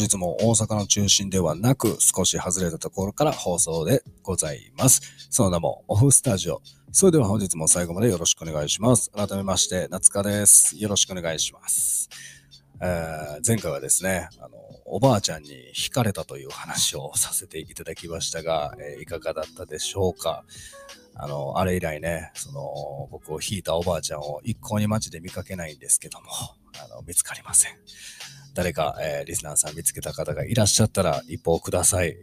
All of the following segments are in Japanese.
日も大阪の中心ではなく、少し外れたところから放送でございます。その名も、オフスタジオ。それでは本日も最後までよろしくお願いします。改めまして、夏香です。よろしくお願いします。えー、前回はですね、あの、おばあちゃんに惹かれたという話をさせていただきましたが、えー、いかがだったでしょうか？あの、あれ以来ね、その、僕を引いたおばあちゃんを一向に街で見かけないんですけども、あの、見つかりません。誰か、えー、リスナーさん見つけた方がいらっしゃったら一報ください。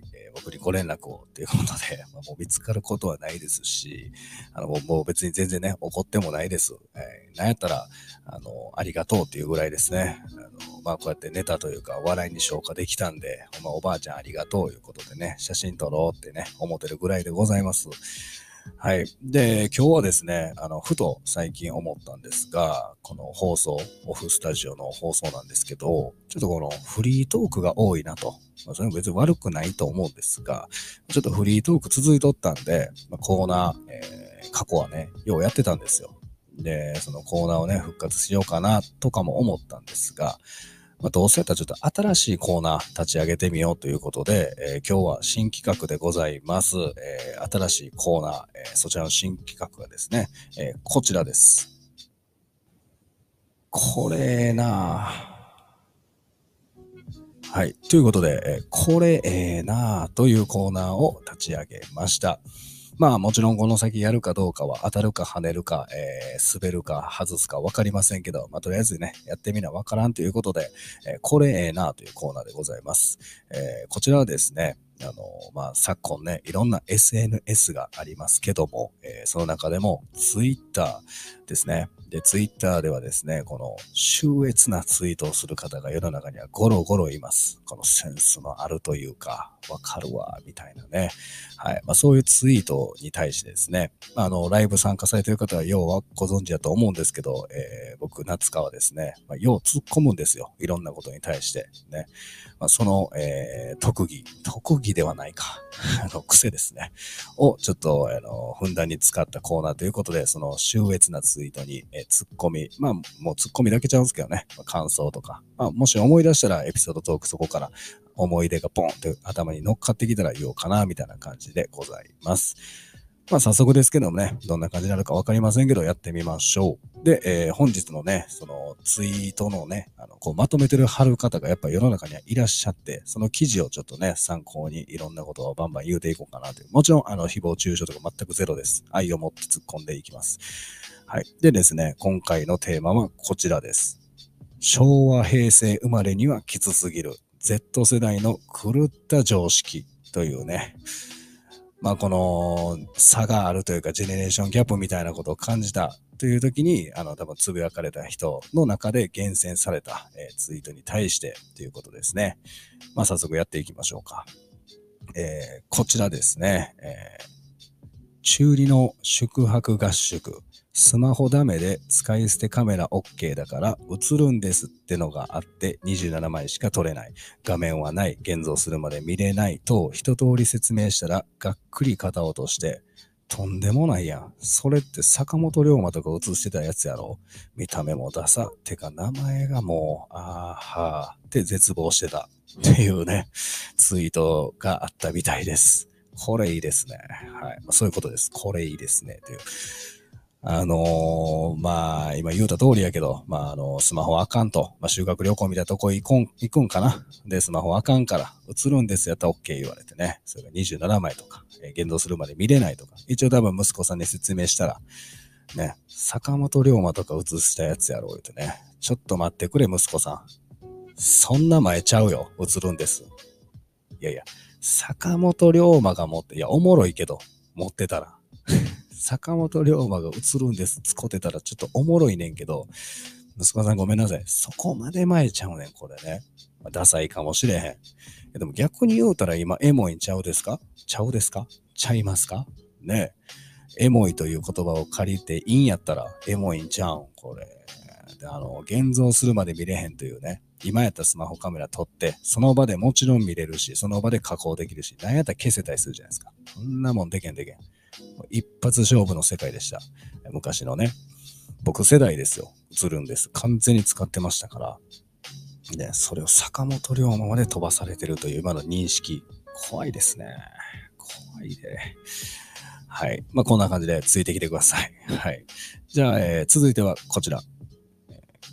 僕にご連絡をっていうことで、まあ、もう見つかることはないですし、あの、もう別に全然ね、怒ってもないです。えー、なんやったら、あの、ありがとうっていうぐらいですね。あの、まあ、こうやってネタというか笑いに消化できたんで、まあおばあちゃんありがとうということでね、写真撮ろうってね、思ってるぐらいでございます。はい。で、今日はですね、あの、ふと最近思ったんですが、この放送、オフスタジオの放送なんですけど、ちょっとこのフリートークが多いなと。まあ、それも別に悪くないと思うんですが、ちょっとフリートーク続いとったんで、まあ、コーナー、えー、過去はね、ようやってたんですよ。で、そのコーナーをね、復活しようかなとかも思ったんですが、まあ、どうせやったらちょっと新しいコーナー立ち上げてみようということで、えー、今日は新企画でございます。えー、新しいコーナー、えー、そちらの新企画がですね、えこちらです。これなぁはい。ということで、えこれええなぁというコーナーを立ち上げました。まあもちろんこの先やるかどうかは当たるか跳ねるか、えー、滑るか外すか分かりませんけど、まあとりあえずね、やってみな分からんということで、えー、これええなというコーナーでございます。えー、こちらはですね、あの、まあ、昨今ね、いろんな SNS がありますけども、えー、その中でも Twitter ですね。で、ツイッターではですね、この秀逸なツイートをする方が世の中にはゴロゴロいます。このセンスのあるというか、わかるわ、みたいなね。はい。まあそういうツイートに対してですね、あの、ライブ参加されている方は要はご存知だと思うんですけど、えー、僕、夏川はですね、まあ、よう突っ込むんですよ。いろんなことに対して。ね。まあ、その、えー、特技、特技ではないか。あの、癖ですね。をちょっと、あの、ふんだんに使ったコーナーということで、その秀逸なツイートツイートに、えー、突っ込み、まあ、もうツッコミだけちゃうんですけどね。感想とか。まあ、もし思い出したらエピソードトークそこから思い出がポンって頭に乗っかってきたら言おうかな、みたいな感じでございます。まあ早速ですけどもね、どんな感じになるかわかりませんけど、やってみましょう。で、えー、本日のね、そのツイートのね、あの、こうまとめてる貼る方がやっぱ世の中にはいらっしゃって、その記事をちょっとね、参考にいろんなことをバンバン言うていこうかなという。もちろん、あの、誹謗中傷とか全くゼロです。愛を持って突っ込んでいきます。はい。でですね、今回のテーマはこちらです。昭和、平成生まれにはきつすぎる。Z 世代の狂った常識というね、まあこの差があるというか、ジェネレーションギャップみたいなことを感じたという時に、あの多分つぶやかれた人の中で厳選された、えー、ツイートに対してということですね。まあ早速やっていきましょうか。えー、こちらですね、えー、中理の宿泊合宿。スマホダメで使い捨てカメラ OK だから映るんですってのがあって27枚しか撮れない。画面はない。現像するまで見れないと一通り説明したらがっくり肩落としてとんでもないやん。それって坂本龍馬とか映してたやつやろ？見た目もダサ。てか名前がもう、あーはーって絶望してた。っていうね、ツイートがあったみたいです。これいいですね。はい。そういうことです。これいいですね。という。あのー、まあ、今言うた通りやけど、まあ、あの、スマホあかんと、まあ、修学旅行みたいなとこ行くん、行くんかな。で、スマホあかんから、映るんですやったら OK 言われてね。それが27枚とか、えー、言動するまで見れないとか。一応多分息子さんに説明したら、ね、坂本龍馬とか映したやつやろう言うてね。ちょっと待ってくれ、息子さん。そんな前ちゃうよ、映るんです。いやいや、坂本龍馬が持って、いや、おもろいけど、持ってたら。坂本龍馬が映るんです、つこてたらちょっとおもろいねんけど、息子さんごめんなさい。そこまで前ちゃうねん、これね。まあ、ダサいかもしれへん。でも逆に言うたら今、エモいんちゃうですか？ちゃうですか？ちゃいますか？ねエモいという言葉を借りていいんやったら、エモいんちゃうん、これ。で、あの、現像するまで見れへんというね。今やったらスマホカメラ撮って、その場でもちろん見れるし、その場で加工できるし、なんやったら消せたりするじゃないですか。そんなもんでけんでけん。一発勝負の世界でした。昔のね。僕世代ですよ。ずるんです。完全に使ってましたから。ね、それを坂本龍馬まで飛ばされてるという今の認識、怖いですね。怖いで。はい。まあ、こんな感じでついてきてください。はい。じゃあ、えー、続いてはこちら。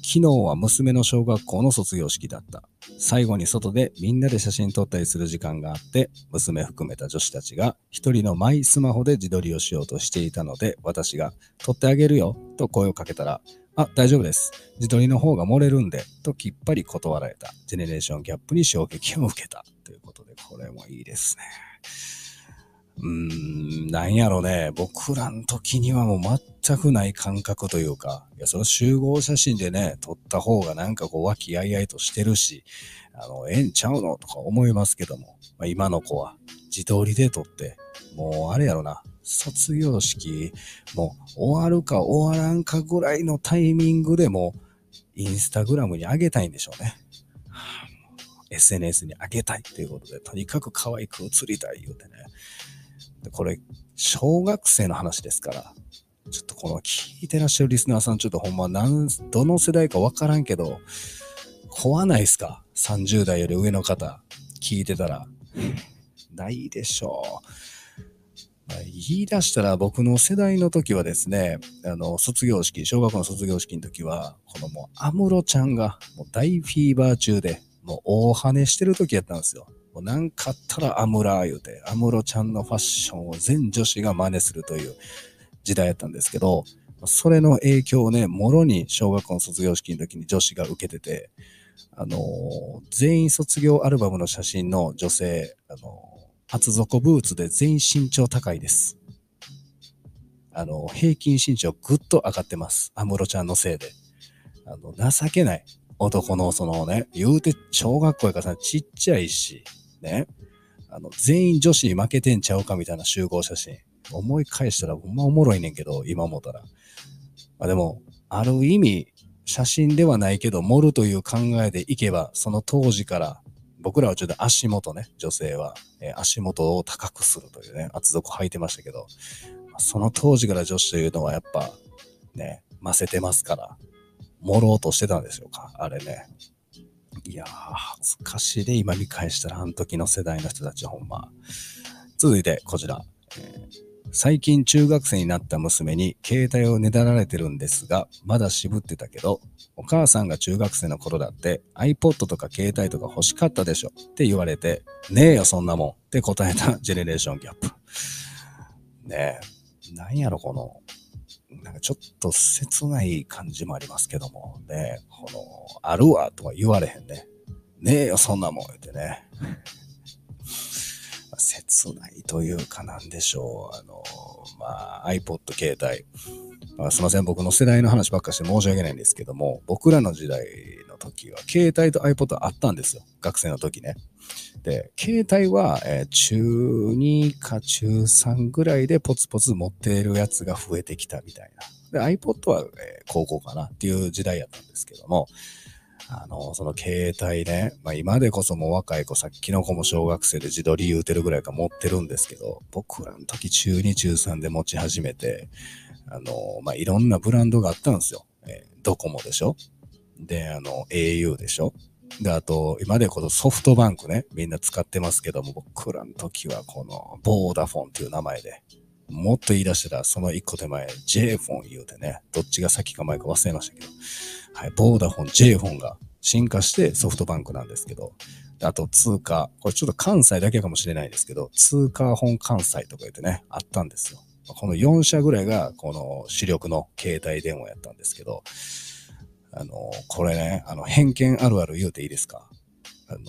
昨日は娘の小学校の卒業式だった。最後に外でみんなで写真撮ったりする時間があって、娘含めた女子たちが一人のマイスマホで自撮りをしようとしていたので、私が撮ってあげるよと声をかけたら、あ、大丈夫です。自撮りの方が漏れるんで、ときっぱり断られた。ジェネレーションギャップに衝撃を受けた。ということで、これもいいですね。うん、なんやろね。僕らの時にはもう全くない感覚というか、いや、その集合写真でね、撮った方がなんかこう、和気あいあいとしてるし、あの、ええんちゃうのとか思いますけども、まあ、今の子は自撮りで撮って、もうあれやろな、卒業式、もう終わるか終わらんかぐらいのタイミングでも、インスタグラムに上げたいんでしょうね。SNS に上げたいということで、とにかく可愛く写りたい言うてね。これ、小学生の話ですから、ちょっとこの聞いてらっしゃるリスナーさん、ちょっとほんま、なん、どの世代かわからんけど、怖ないっすか ?30 代より上の方、聞いてたら。ないでしょう。言い出したら僕の世代の時はですね、あの、卒業式、小学校の卒業式の時は、このもう、アムロちゃんがもう大フィーバー中で、もう大跳ねしてる時やったんですよ。もうなんかあったらアムラー言うて、アムロちゃんのファッションを全女子が真似するという時代やったんですけど、それの影響をね、もろに小学校の卒業式の時に女子が受けてて、あのー、全員卒業アルバムの写真の女性、あのー、厚底ブーツで全員身長高いです。あの、平均身長ぐっと上がってます。アムロちゃんのせいで。あの、情けない。男のそのね、言うて小学校やからさ、ちっちゃいし、ね。あの、全員女子に負けてんちゃうかみたいな集合写真。思い返したらほんまおもろいねんけど、今思ったら。まあでも、ある意味、写真ではないけど、盛るという考えでいけば、その当時から、僕らはちょっと足元ね、女性は、えー、足元を高くするというね、厚底履いてましたけど、その当時から女子というのはやっぱ、ね、ませてますから、盛ろうとしてたんでしょうか、あれね。いやー、恥ずかしいで、今見返したら、あの時の世代の人たちほんま。続いて、こちら。えー最近中学生になった娘に携帯をねだられてるんですが、まだ渋ってたけど、お母さんが中学生の頃だって iPod とか携帯とか欲しかったでしょって言われて、ねえよそんなもんって答えたジェネレーションギャップ。ねえ、なんやろこの、なんかちょっと切ない感じもありますけども、ねこの、あるわとは言われへんね。ねえよそんなもん言ってね。切ないというかなんでしょう。あの、まあ、iPod 携帯。まあ、すいません。僕の世代の話ばっかして申し訳ないんですけども、僕らの時代時は、携帯と iPod あったんですよ。学生の時ね。で、携帯は、えー、中2か中3ぐらいでポツポツ持っているやつが増えてきたみたいな。で、iPod は、えー、高校かなっていう時代やったんですけども、あの、その携帯ね、まあ今でこそもう若い子、さっきの子も小学生で自撮り言うてるぐらいか持ってるんですけど、僕らの時中2中3で持ち始めて、あの、まあいろんなブランドがあったんですよ。えー、ドコモでしょで、あの、au でしょ？で、あと、今でこそソフトバンクね、みんな使ってますけども、僕らの時はこの、ボーダフォンっていう名前で、もっと言い出したら、その一個手前、J フォン言うてね、どっちが先か前か忘れましたけど、はい、ボーダフォン、J フォンが進化してソフトバンクなんですけど、あと通貨、これちょっと関西だけかもしれないですけど、通貨本関西とか言ってね、あったんですよ。この4社ぐらいが、この主力の携帯電話やったんですけど、あの、これね、あの、偏見あるある言うていいですか？あの、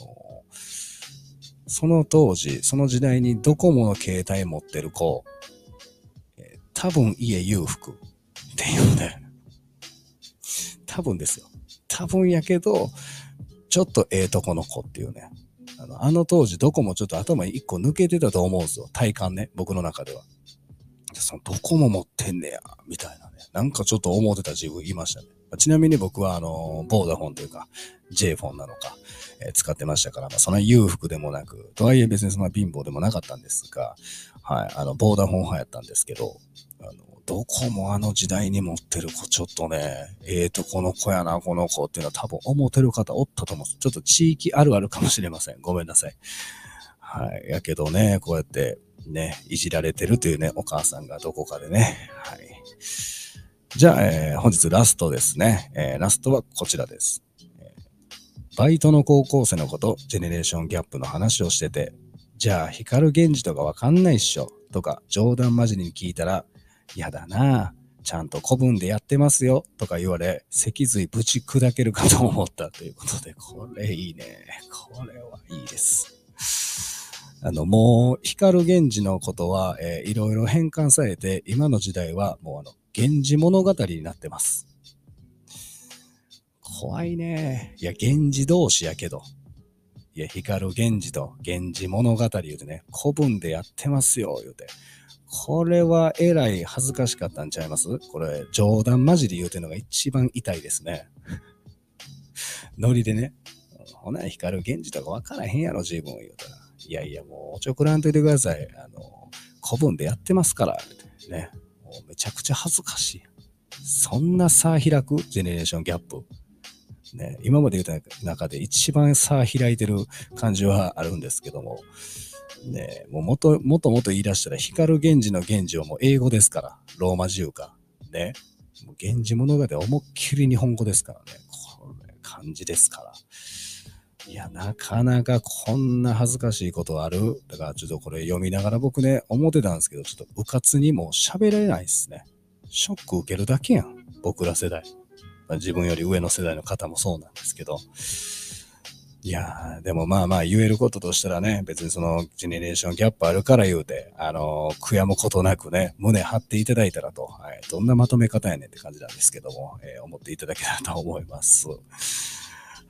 その当時、その時代にドコモの携帯持ってる子、え多分家裕福っていうね。多分ですよ。多分やけど、ちょっとええとこの子っていうね。あの、あの当時どこもちょっと頭一個抜けてたと思うんですよ。体感ね。僕の中では。そのどこも持ってんねや、みたいなね。なんかちょっと思ってた自分いましたね。ちなみに僕はあの、ボーダフォンというか、J フォンなのか、えー、使ってましたから、まあ、その裕福でもなく、とはいえ別にそんな貧乏でもなかったんですが、はい、あの、ボーダフォン派やったんですけど、あの、どこもあの時代に持ってる子、ちょっとね、ええー、と、この子やな、この子っていうのは多分思ってる方おったと思う。ちょっと地域あるあるかもしれません。ごめんなさい。はい。やけどね、こうやってね、いじられてるというね、お母さんがどこかでね。はい。じゃあ、えー、本日ラストですね。えー、ラストはこちらです。バイトの高校生のこと、ジェネレーションギャップの話をしてて、じゃあ、光源氏とかわかんないっしょ。とか、冗談交じりに聞いたら、やだなちゃんと古文でやってますよ。とか言われ、脊髄ぶち砕けるかと思ったということで、これいいね。これはいいです。あの、もう、光源氏のことは、えー、いろいろ変換されて、今の時代はもうあの、源氏物語になってます。怖いね。いや、源氏同士やけど。いや、光源氏と源氏物語言うてね、古文でやってますよ、言うて。これはえらい恥ずかしかったんちゃいます？これ、冗談交じり言うてんのが一番痛いですね。ノリでね、ほな、光源氏とかわからへんやろ、自分言うたら。いやいや、もう、おちょくらんといてください。あの、古文でやってますから、ね。もうめちゃくちゃ恥ずかしい。そんな差開くジェネレーションギャップ。ね、今まで言った中で一番差開いてる感じはあるんですけども、ね、もうもともともと言い出したら、光源氏の源氏はもう英語ですから、ローマ字か。ね。もう源氏物語は思いっきり日本語ですからね。これ漢字ですから。いや、なかなかこんな恥ずかしいことある？だからちょっとこれ読みながら僕ね、思ってたんですけど、ちょっとうかつにも喋れないですね。ショック受けるだけやん。僕ら世代。まあ、自分より上の世代の方もそうなんですけど、いやー、でもまあまあ言えることとしたらね、別にそのジェネレーションギャップあるから言うて、あのー、悔やむことなくね、胸張っていただいたらと、はい、どんなまとめ方やねんって感じなんですけども、えー、思っていただけたらと思います。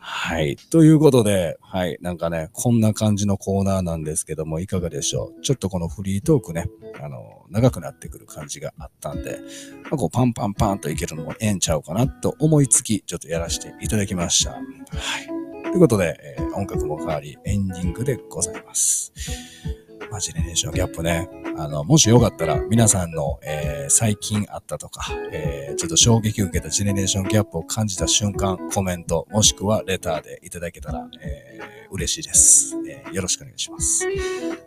はい。ということで、はい。なんかね、こんな感じのコーナーなんですけども、いかがでしょう？ちょっとこのフリートークね、あの、長くなってくる感じがあったんで、まあ、こうパンパンパンといけるのもええんちゃうかなと思いつき、ちょっとやらせていただきました。はい。ということで、えー、音楽も変わり、エンディングでございます。まあ、ジェネレーションギャップね。あの、もしよかったら、皆さんの、えー、最近あったとか、えー、ちょっと衝撃を受けたジェネレーションギャップを感じた瞬間、コメント、もしくはレターでいただけたら、えー、嬉しいです。え、よろしくお願いします。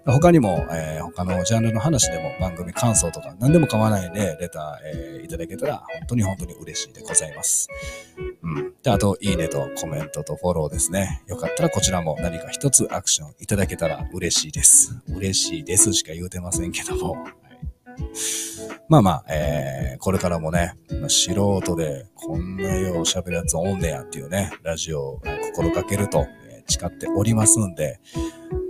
他にも、え、他のジャンルの話でも番組感想とか何でも構わないんで、レター、え、いただけたら、本当に本当に嬉しいでございます。うん。で、あと、いいねとコメントとフォローですね。よかったらこちらも何か一つアクションいただけたら嬉しいです。嬉しいですしか言うてませんけども。はい、まあまあ、えー、これからもね、素人でこんなよう喋るやつおんねやっていうね、ラジオを心がけると、誓っておりますんで、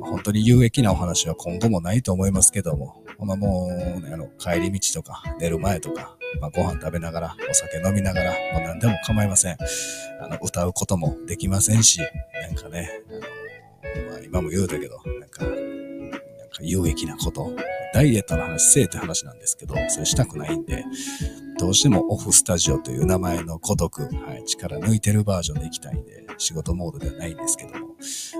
本当に有益なお話は今後もないと思いますけども、ほんまもう、ね、あの、帰り道とか、寝る前とか、まあ、ご飯食べながら、お酒飲みながら、もう何でも構いません。あの、歌うこともできませんし、なんかね、あの、まあ、今も言うたけど、なんか、なんか有益なこと、ダイエットの話せえって話なんですけど、それしたくないんで、どうしてもオフスタジオという名前のごとく、はい、力抜いてるバージョンでいきたいんで、仕事モードではないんですけども。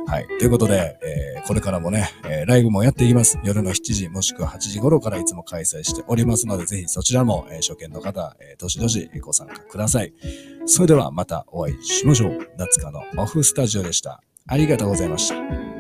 はい。ということで、えー、これからもね、えー、ライブもやっていきます。夜の7時もしくは8時頃からいつも開催しておりますので、ぜひそちらも、えー、初見の方、え、どしどしご参加ください。それではまたお会いしましょう。夏香のオフスタジオでした。ありがとうございました。